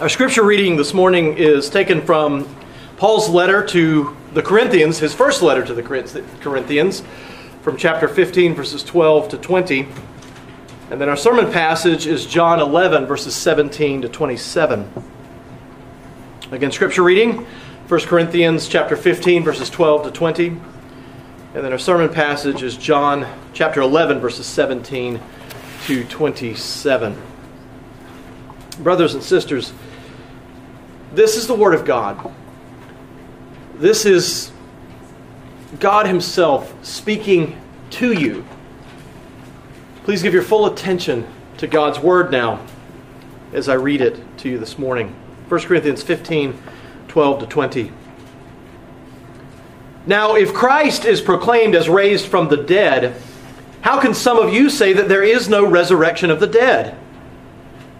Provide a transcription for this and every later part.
Our scripture reading this morning is taken from Paul's letter to the Corinthians, his first letter to the Corinthians, from chapter 15, verses 12 to 20. And then our sermon passage is John 11, verses 17 to 27. Again, scripture reading, 1 Corinthians chapter 15, verses 12 to 20. And then our sermon passage is John chapter 11, verses 17 to 27. Brothers and sisters, this is the Word of God. This is God Himself speaking to you. Please give your full attention to God's Word now as I read it to you this morning. 1 Corinthians 15 12 to 20. Now, if Christ is proclaimed as raised from the dead, how can some of you say that there is no resurrection of the dead?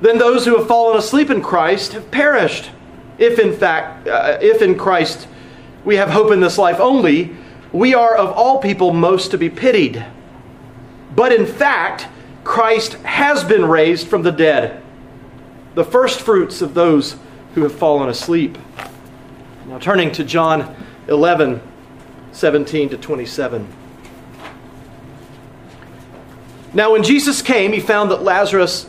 then those who have fallen asleep in Christ have perished. If in fact, uh, if in Christ we have hope in this life only, we are of all people most to be pitied. But in fact, Christ has been raised from the dead, the first fruits of those who have fallen asleep. Now, turning to John 11, 17 to 27. Now, when Jesus came, he found that Lazarus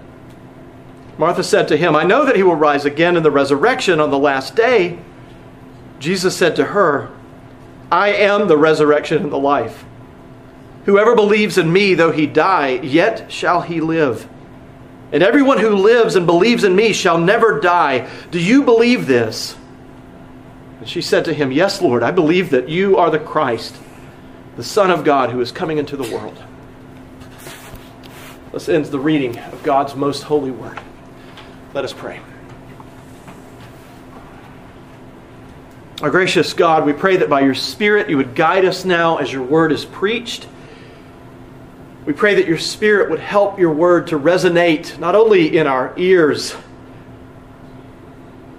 Martha said to him, I know that he will rise again in the resurrection on the last day. Jesus said to her, I am the resurrection and the life. Whoever believes in me, though he die, yet shall he live. And everyone who lives and believes in me shall never die. Do you believe this? And she said to him, Yes, Lord, I believe that you are the Christ, the Son of God who is coming into the world. Let's end the reading of God's most holy word. Let us pray. Our gracious God, we pray that by your Spirit you would guide us now as your word is preached. We pray that your Spirit would help your word to resonate not only in our ears,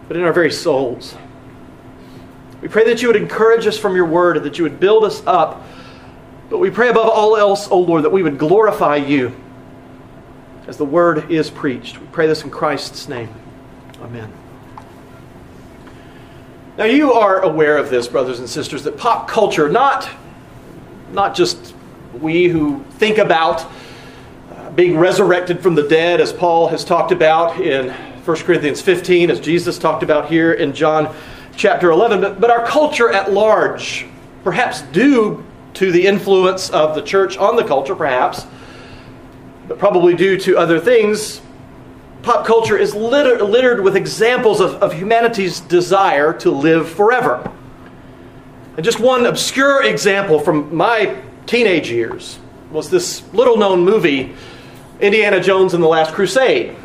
but in our very souls. We pray that you would encourage us from your word and that you would build us up. But we pray above all else, O Lord, that we would glorify you as the word is preached. We pray this in Christ's name. Amen. Now, you are aware of this, brothers and sisters, that pop culture, not, not just we who think about uh, being resurrected from the dead, as Paul has talked about in 1 Corinthians 15, as Jesus talked about here in John chapter 11, but, but our culture at large, perhaps due to the influence of the church on the culture, perhaps, but probably due to other things, pop culture is litter, littered with examples of, of humanity's desire to live forever. And just one obscure example from my teenage years was this little known movie, Indiana Jones and the Last Crusade.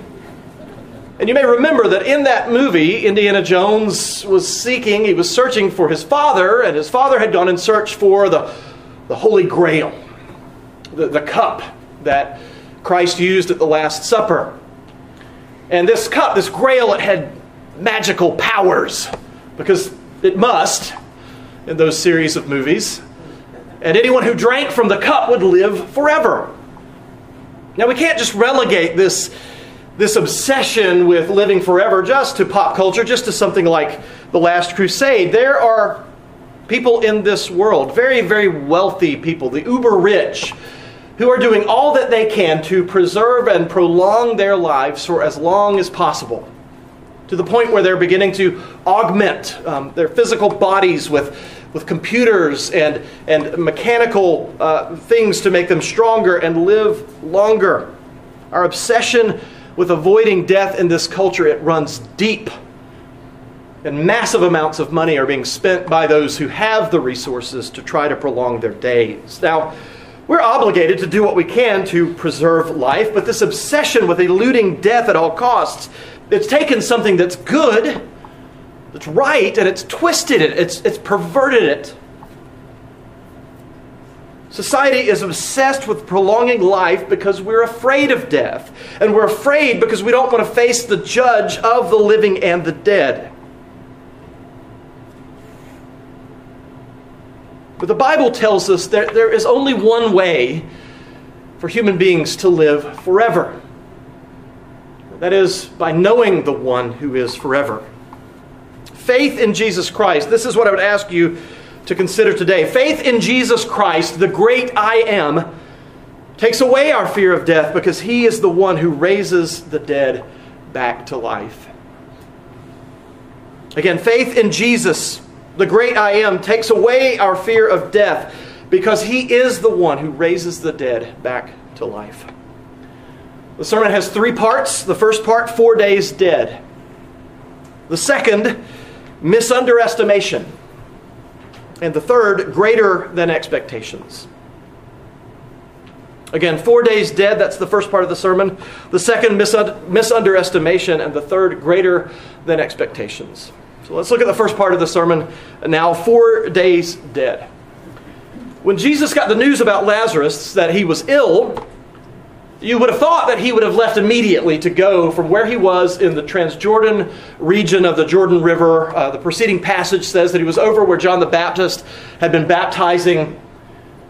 And you may remember that in that movie, Indiana Jones was seeking, he was searching for his father, and his father had gone in search for the, the Holy Grail, the, the cup that Christ used at the Last Supper. And this cup, this grail, it had magical powers because it must in those series of movies. And anyone who drank from the cup would live forever. Now, we can't just relegate this, this obsession with living forever just to pop culture, just to something like The Last Crusade. There are people in this world, very, very wealthy people, the uber rich, who are doing all that they can to preserve and prolong their lives for as long as possible. to the point where they're beginning to augment um, their physical bodies with, with computers and, and mechanical uh, things to make them stronger and live longer. Our obsession with avoiding death in this culture, it runs deep. And massive amounts of money are being spent by those who have the resources to try to prolong their days. Now, we're obligated to do what we can to preserve life, but this obsession with eluding death at all costs, it's taken something that's good, that's right, and it's twisted it, it's, it's perverted it. Society is obsessed with prolonging life because we're afraid of death. And we're afraid because we don't want to face the judge of the living and the dead. But the Bible tells us that there is only one way for human beings to live forever. That is, by knowing the one who is forever. Faith in Jesus Christ. This is what I would ask you to consider today. Faith in Jesus Christ, the great I am, takes away our fear of death because he is the one who raises the dead back to life. Again, faith in Jesus the great I am, takes away our fear of death because he is the one who raises the dead back to life. The sermon has three parts. The first part, four days dead. The second, misunderestimation. And the third, greater than expectations. Again, four days dead, that's the first part of the sermon. The second, misunderestimation. And the third, greater than expectations. So let's look at the first part of the sermon now four days dead. When Jesus got the news about Lazarus that he was ill, you would have thought that he would have left immediately to go from where he was in the Transjordan region of the Jordan River. Uh, the preceding passage says that he was over where John the Baptist had been baptizing.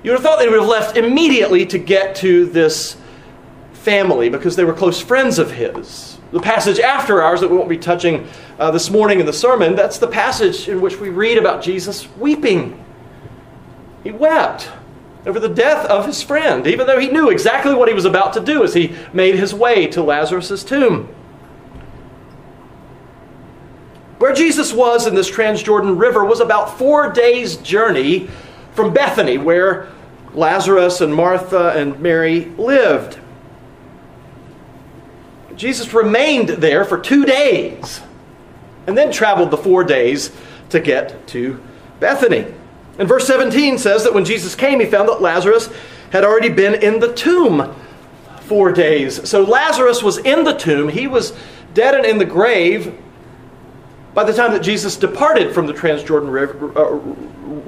You would have thought they would have left immediately to get to this family because they were close friends of his. The passage after ours that we won't be touching uh, this morning in the sermon, that's the passage in which we read about Jesus weeping. He wept over the death of his friend, even though he knew exactly what he was about to do as he made his way to Lazarus' tomb. Where Jesus was in this Transjordan River was about four days' journey from Bethany, where Lazarus and Martha and Mary lived. Jesus remained there for two days and then traveled the four days to get to Bethany. And verse 17 says that when Jesus came, he found that Lazarus had already been in the tomb four days. So Lazarus was in the tomb, he was dead and in the grave by the time that Jesus departed from the Transjordan river, uh,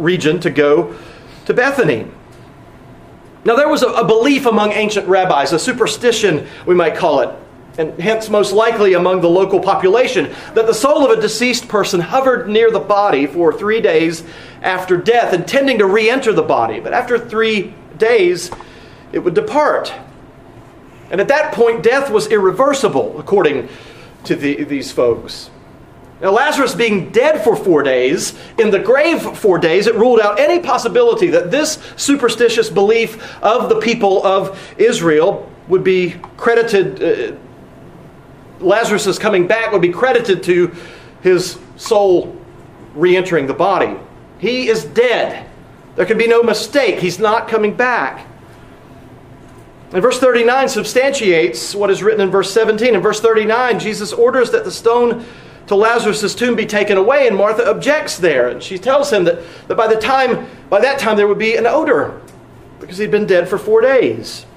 region to go to Bethany. Now, there was a, a belief among ancient rabbis, a superstition, we might call it, and hence most likely among the local population, that the soul of a deceased person hovered near the body for three days after death, intending to re enter the body. But after three days, it would depart. And at that point, death was irreversible, according to the, these folks. Now, Lazarus being dead for four days, in the grave four days, it ruled out any possibility that this superstitious belief of the people of Israel would be credited. Uh, Lazarus' coming back would be credited to his soul re entering the body. He is dead. There can be no mistake. He's not coming back. And verse 39 substantiates what is written in verse 17. In verse 39, Jesus orders that the stone to Lazarus' tomb be taken away, and Martha objects there. And she tells him that, that by the time, by that time there would be an odor, because he'd been dead for four days.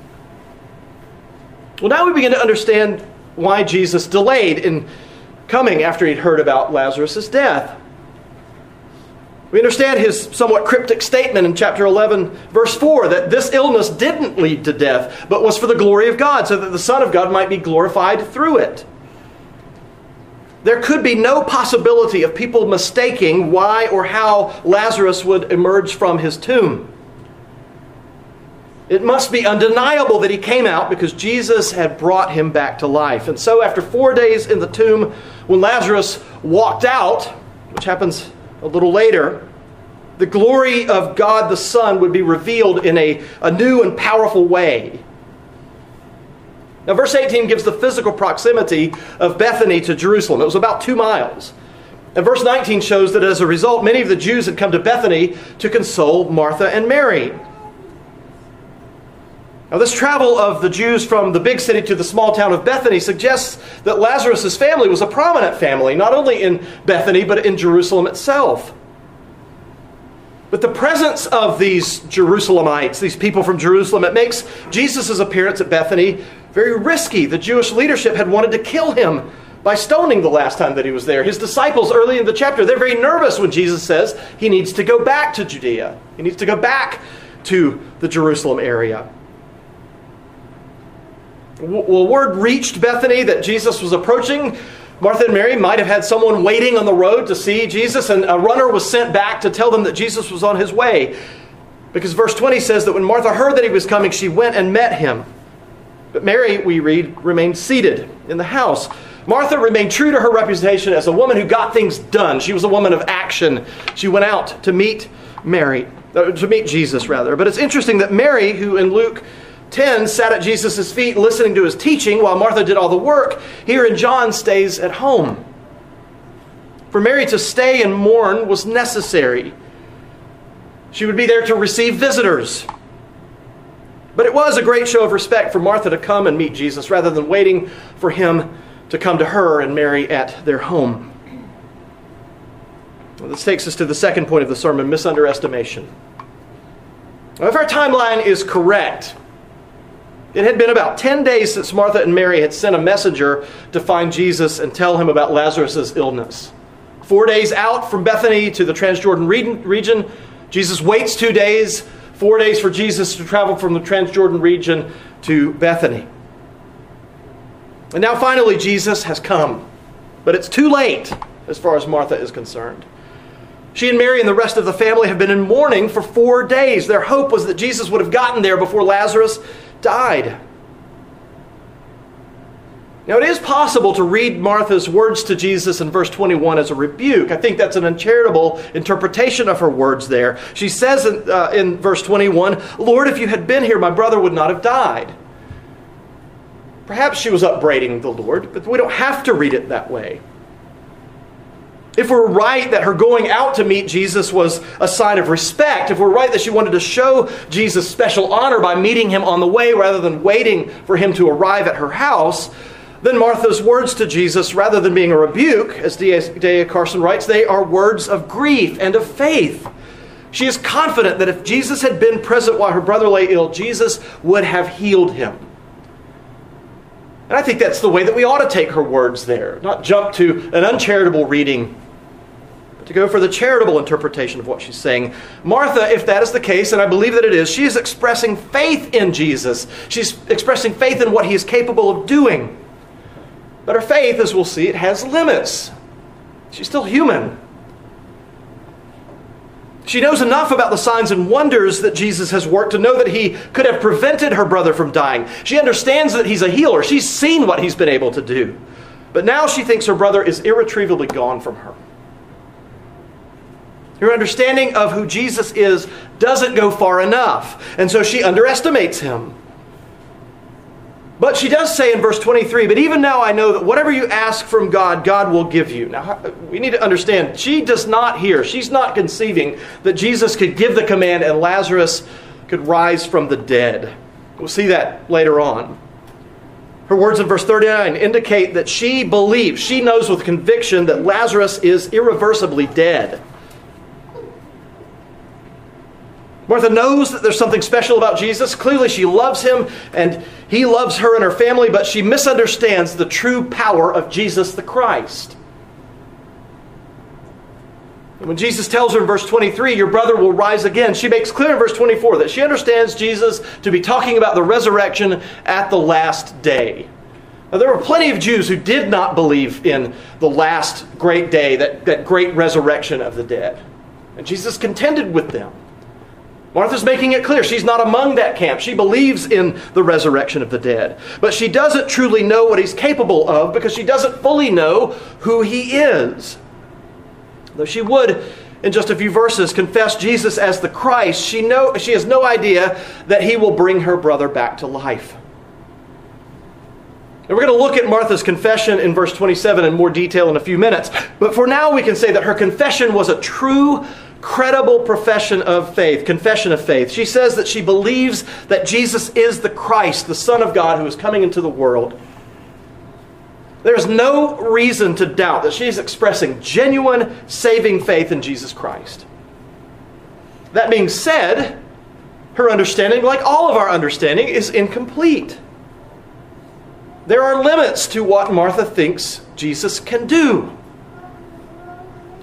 Well, now we begin to understand why Jesus delayed in coming after he'd heard about Lazarus' death. We understand his somewhat cryptic statement in chapter 11, verse 4, that this illness didn't lead to death, but was for the glory of God, so that the Son of God might be glorified through it. There could be no possibility of people mistaking why or how Lazarus would emerge from his tomb. It must be undeniable that he came out because Jesus had brought him back to life. And so, after four days in the tomb, when Lazarus walked out, which happens a little later, the glory of God the Son would be revealed in a, a new and powerful way. Now, verse 18 gives the physical proximity of Bethany to Jerusalem. It was about two miles. And verse 19 shows that as a result, many of the Jews had come to Bethany to console Martha and Mary. Now, this travel of the Jews from the big city to the small town of Bethany suggests that Lazarus' family was a prominent family, not only in Bethany, but in Jerusalem itself. But the presence of these Jerusalemites, these people from Jerusalem, it makes Jesus' appearance at Bethany very risky. The Jewish leadership had wanted to kill him by stoning the last time that he was there. His disciples, early in the chapter, they're very nervous when Jesus says he needs to go back to Judea. He needs to go back to the Jerusalem area. Well, word reached Bethany that Jesus was approaching. Martha and Mary might have had someone waiting on the road to see Jesus, and a runner was sent back to tell them that Jesus was on his way. Because verse 20 says that when Martha heard that he was coming, she went and met him. But Mary, we read, remained seated in the house. Martha remained true to her reputation as a woman who got things done. She was a woman of action. She went out to meet Mary, uh, to meet Jesus, rather. But it's interesting that Mary, who in Luke 10 sat at Jesus' feet listening to his teaching while Martha did all the work. Here in John stays at home. For Mary to stay and mourn was necessary. She would be there to receive visitors. But it was a great show of respect for Martha to come and meet Jesus rather than waiting for him to come to her and Mary at their home. Well, this takes us to the second point of the sermon misunderestimation. Now, if our timeline is correct, it had been about 10 days since Martha and Mary had sent a messenger to find Jesus and tell him about Lazarus' illness. Four days out from Bethany to the Transjordan region, Jesus waits two days, four days for Jesus to travel from the Transjordan region to Bethany. And now finally, Jesus has come. But it's too late as far as Martha is concerned. She and Mary and the rest of the family have been in mourning for four days. Their hope was that Jesus would have gotten there before Lazarus died. Now, it is possible to read Martha's words to Jesus in verse 21 as a rebuke. I think that's an uncharitable interpretation of her words there. She says in, uh, in verse 21, Lord, if you had been here, my brother would not have died. Perhaps she was upbraiding the Lord, but we don't have to read it that way. If we're right that her going out to meet Jesus was a sign of respect, if we're right that she wanted to show Jesus special honor by meeting him on the way rather than waiting for him to arrive at her house, then Martha's words to Jesus, rather than being a rebuke, as D.A. Carson writes, they are words of grief and of faith. She is confident that if Jesus had been present while her brother lay ill, Jesus would have healed him. And I think that's the way that we ought to take her words there, not jump to an uncharitable reading but to go for the charitable interpretation of what she's saying. Martha, if that is the case, and I believe that it is, she is expressing faith in Jesus. She's expressing faith in what he is capable of doing. But her faith, as we'll see, it has limits. She's still human. She knows enough about the signs and wonders that Jesus has worked to know that he could have prevented her brother from dying. She understands that he's a healer. She's seen what he's been able to do. But now she thinks her brother is irretrievably gone from her. Her understanding of who Jesus is doesn't go far enough. And so she underestimates him. But she does say in verse 23, but even now I know that whatever you ask from God, God will give you. Now, we need to understand, she does not hear, she's not conceiving that Jesus could give the command and Lazarus could rise from the dead. We'll see that later on. Her words in verse 39 indicate that she believes, she knows with conviction that Lazarus is irreversibly dead. Martha knows that there's something special about Jesus. Clearly, she loves him and he loves her and her family, but she misunderstands the true power of Jesus the Christ. And when Jesus tells her in verse 23, Your brother will rise again, she makes clear in verse 24 that she understands Jesus to be talking about the resurrection at the last day. Now, there were plenty of Jews who did not believe in the last great day, that, that great resurrection of the dead. And Jesus contended with them. Martha's making it clear she's not among that camp. She believes in the resurrection of the dead. But she doesn't truly know what he's capable of because she doesn't fully know who he is. Though she would, in just a few verses, confess Jesus as the Christ, she, know, she has no idea that he will bring her brother back to life. And we're going to look at Martha's confession in verse 27 in more detail in a few minutes. But for now, we can say that her confession was a true, credible profession of faith, confession of faith. She says that she believes that Jesus is the Christ, the Son of God, who is coming into the world. There's no reason to doubt that she's expressing genuine, saving faith in Jesus Christ. That being said, her understanding, like all of our understanding, is incomplete. There are limits to what Martha thinks Jesus can do.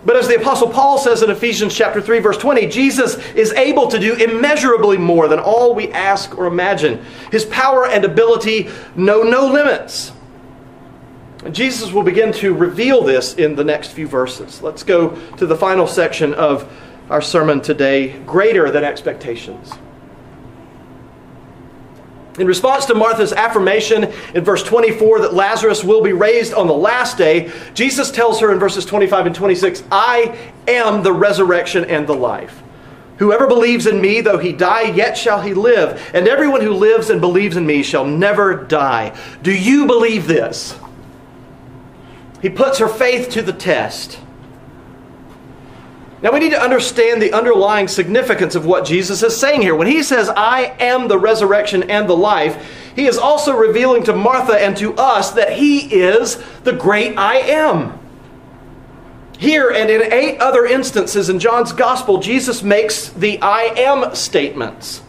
But as the Apostle Paul says in Ephesians chapter 3, verse 20, Jesus is able to do immeasurably more than all we ask or imagine. His power and ability know no limits. Jesus will begin to reveal this in the next few verses. Let's go to the final section of our sermon today greater than expectations. In response to Martha's affirmation in verse 24 that Lazarus will be raised on the last day, Jesus tells her in verses 25 and 26, I am the resurrection and the life. Whoever believes in me, though he die, yet shall he live. And everyone who lives and believes in me shall never die. Do you believe this? He puts her faith to the test. Now we need to understand the underlying significance of what Jesus is saying here. When he says, I am the resurrection and the life, he is also revealing to Martha and to us that he is the great I am. Here and in eight other instances in John's gospel, Jesus makes the I am statements.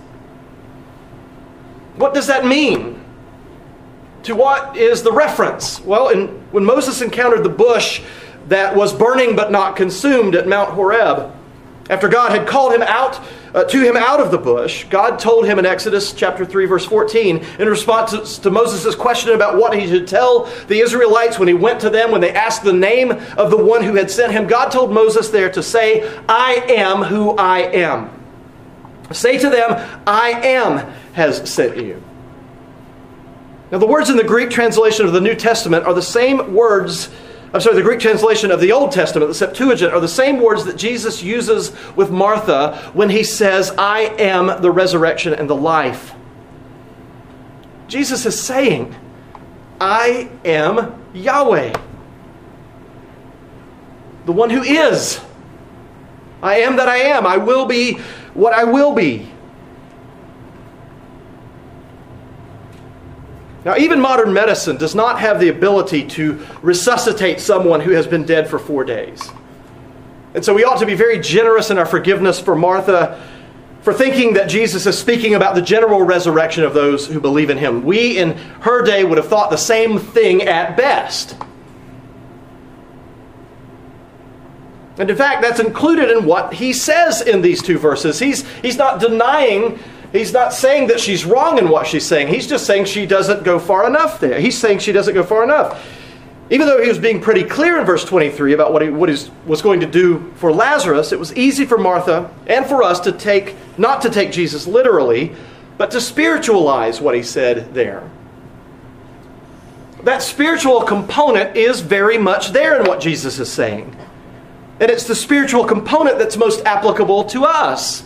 What does that mean? To what is the reference? Well, in, when Moses encountered the bush, that was burning but not consumed at Mount Horeb. After God had called him out uh, to him out of the bush, God told him in Exodus chapter 3 verse 14 in response to, Moses' question about what he should tell the Israelites when he went to them when they asked the name of the one who had sent him, God told Moses there to say, "I am who I am." Say to them, "I am has sent you." Now the words in the Greek translation of the New Testament are the same words I'm sorry, the Greek translation of the Old Testament, the Septuagint, are the same words that Jesus uses with Martha when he says, I am the resurrection and the life. Jesus is saying, I am Yahweh, the one who is. I am that I am. I will be what I will be. Now, even modern medicine does not have the ability to resuscitate someone who has been dead for four days. And so we ought to be very generous in our forgiveness for Martha for thinking that Jesus is speaking about the general resurrection of those who believe in him. We in her day would have thought the same thing at best. And in fact, that's included in what he says in these two verses. He's, he's not denying He's not saying that she's wrong in what she's saying. He's just saying she doesn't go far enough there. He's saying she doesn't go far enough. Even though he was being pretty clear in verse 23 about what he, what he was going to do for Lazarus, it was easy for Martha and for us to take, not to take Jesus literally, but to spiritualize what he said there. That spiritual component is very much there in what Jesus is saying. And it's the spiritual component that's most applicable to us.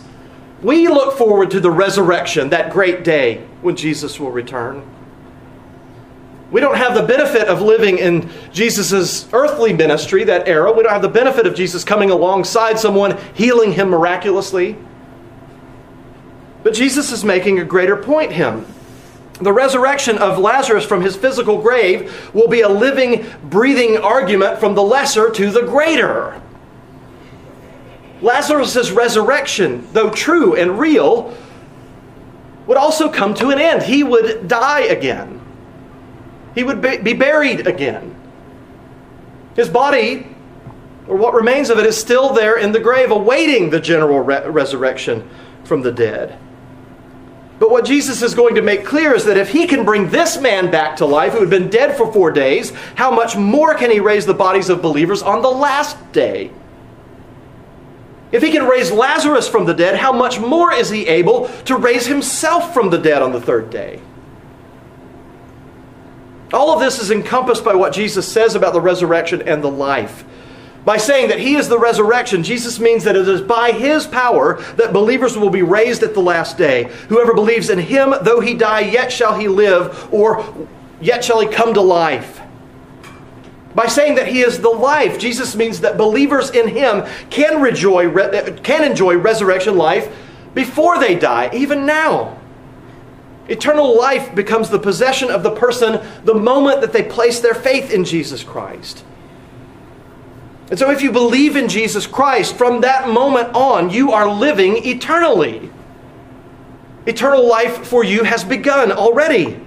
We look forward to the resurrection, that great day when Jesus will return. We don't have the benefit of living in Jesus' earthly ministry, that era. We don't have the benefit of Jesus coming alongside someone, healing him miraculously. But Jesus is making a greater point him. The resurrection of Lazarus from his physical grave will be a living, breathing argument from the lesser to the greater. Lazarus' resurrection, though true and real, would also come to an end. He would die again, he would be buried again. His body, or what remains of it, is still there in the grave, awaiting the general re- resurrection from the dead. But what Jesus is going to make clear is that if he can bring this man back to life who had been dead for four days, how much more can he raise the bodies of believers on the last day? If he can raise Lazarus from the dead, how much more is he able to raise himself from the dead on the third day? All of this is encompassed by what Jesus says about the resurrection and the life. By saying that he is the resurrection, Jesus means that it is by his power that believers will be raised at the last day. Whoever believes in him, though he die, yet shall he live. Or yet shall he come to life. By saying that he is the life, Jesus means that believers in him can, enjoy, can enjoy resurrection life before they die, even now. Eternal life becomes the possession of the person the moment that they place their faith in Jesus Christ. And so, if you believe in Jesus Christ, from that moment on, you are living eternally. Eternal life for you has begun already.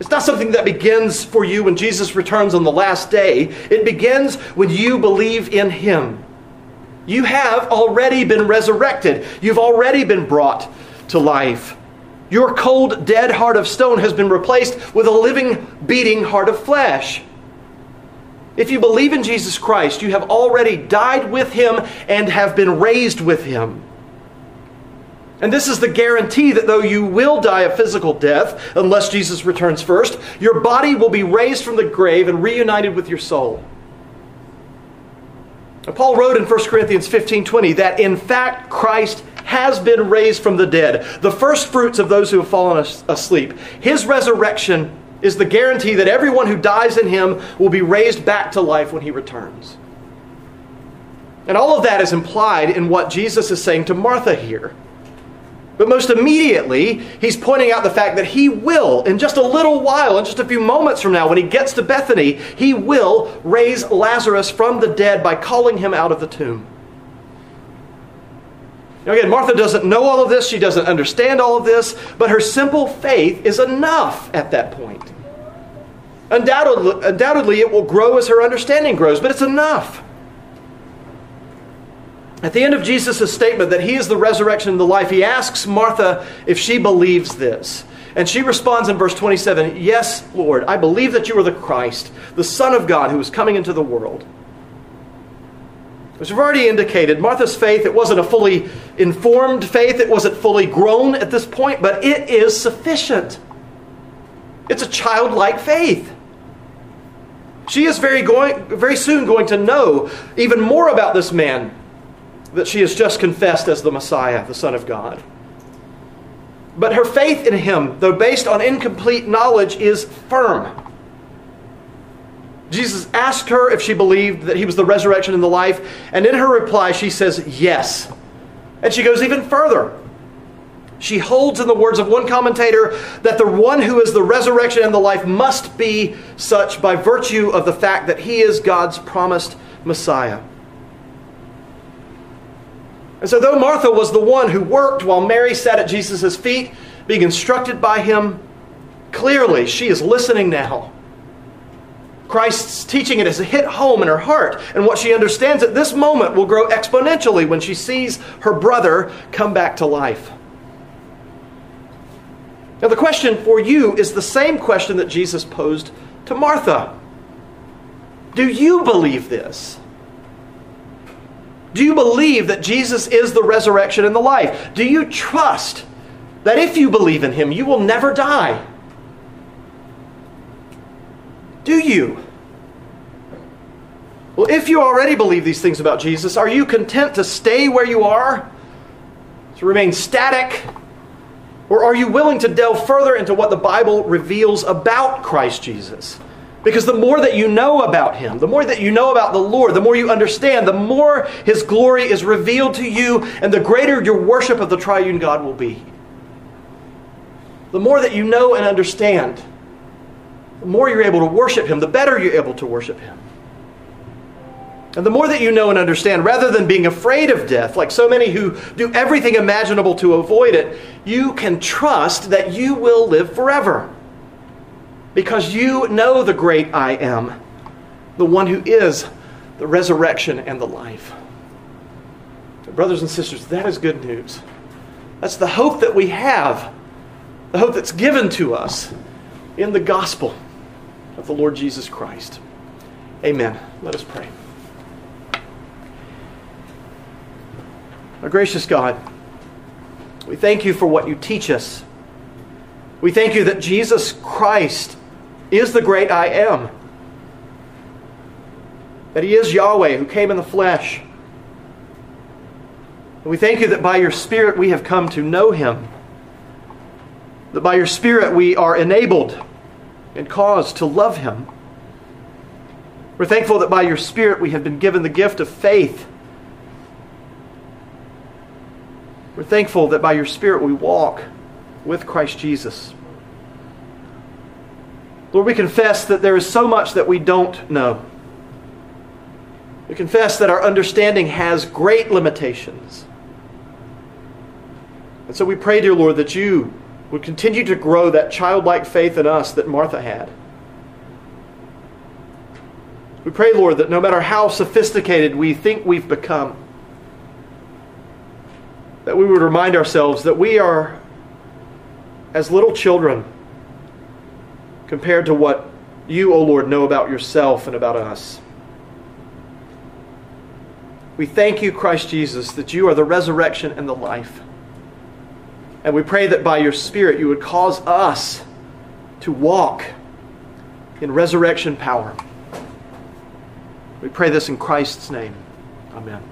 It's not something that begins for you when Jesus returns on the last day. It begins when you believe in Him. You have already been resurrected, you've already been brought to life. Your cold, dead heart of stone has been replaced with a living, beating heart of flesh. If you believe in Jesus Christ, you have already died with him and have been raised with him. And this is the guarantee that though you will die a physical death, unless Jesus returns first, your body will be raised from the grave and reunited with your soul. Paul wrote in 1 Corinthians 15 20 that in fact Christ has been raised from the dead, the first fruits of those who have fallen asleep. His resurrection is the guarantee that everyone who dies in him will be raised back to life when he returns. And all of that is implied in what Jesus is saying to Martha here. But most immediately, he's pointing out the fact that he will, in just a little while, in just a few moments from now, when he gets to Bethany, he will raise Lazarus from the dead by calling him out of the tomb. Now, again, Martha doesn't know all of this, she doesn't understand all of this, but her simple faith is enough at that point. Undoubtedly, undoubtedly, it will grow as her understanding grows, but it's enough. At the end of Jesus' statement that he is the resurrection and the life, he asks Martha if she believes this. And she responds in verse 27 Yes, Lord, I believe that you are the Christ, the Son of God who is coming into the world. As we've already indicated, Martha's faith, it wasn't a fully informed faith, it wasn't fully grown at this point, but it is sufficient. It's a childlike faith. She is very, going, very soon going to know even more about this man that she has just confessed as the Messiah, the Son of God. But her faith in him, though based on incomplete knowledge, is firm. Jesus asked her if she believed that he was the resurrection and the life, and in her reply, she says, Yes. And she goes even further. She holds, in the words of one commentator, that the one who is the resurrection and the life must be such by virtue of the fact that he is God's promised Messiah. And so, though Martha was the one who worked while Mary sat at Jesus' feet, being instructed by him, clearly she is listening now Christ's teaching it has hit home in her heart, and what she understands at this moment will grow exponentially when she sees her brother come back to life. Now, the question for you is the same question that Jesus posed to Martha Do you believe this? Do you believe that Jesus is the resurrection and the life? Do you trust that if you believe in him, you will never die? Do you? Well, if you already believe these things about Jesus, are you content to stay where you are? To remain static? Or are you willing to delve further into what the Bible reveals about Christ Jesus? Because the more that you know about Him, the more that you know about the Lord, the more you understand, the more His glory is revealed to you, and the greater your worship of the triune God will be. The more that you know and understand, the more you're able to worship Him, the better you're able to worship Him. And the more that you know and understand, rather than being afraid of death, like so many who do everything imaginable to avoid it, you can trust that you will live forever. Because you know the great I am, the one who is the resurrection and the life. Brothers and sisters, that is good news. That's the hope that we have, the hope that's given to us in the gospel of the Lord Jesus Christ. Amen. Let us pray. Our gracious God, we thank you for what you teach us. We thank you that Jesus Christ is the great I am, that he is Yahweh who came in the flesh. And we thank you that by your Spirit we have come to know him, that by your Spirit we are enabled and caused to love Him. We're thankful that by your Spirit we have been given the gift of faith. We're thankful that by your Spirit we walk with Christ Jesus. Lord, we confess that there is so much that we don't know. We confess that our understanding has great limitations. And so we pray, dear Lord, that you would continue to grow that childlike faith in us that Martha had. We pray, Lord, that no matter how sophisticated we think we've become, that we would remind ourselves that we are as little children compared to what you, O oh Lord, know about yourself and about us. We thank you, Christ Jesus, that you are the resurrection and the life. And we pray that by your Spirit you would cause us to walk in resurrection power. We pray this in Christ's name. Amen.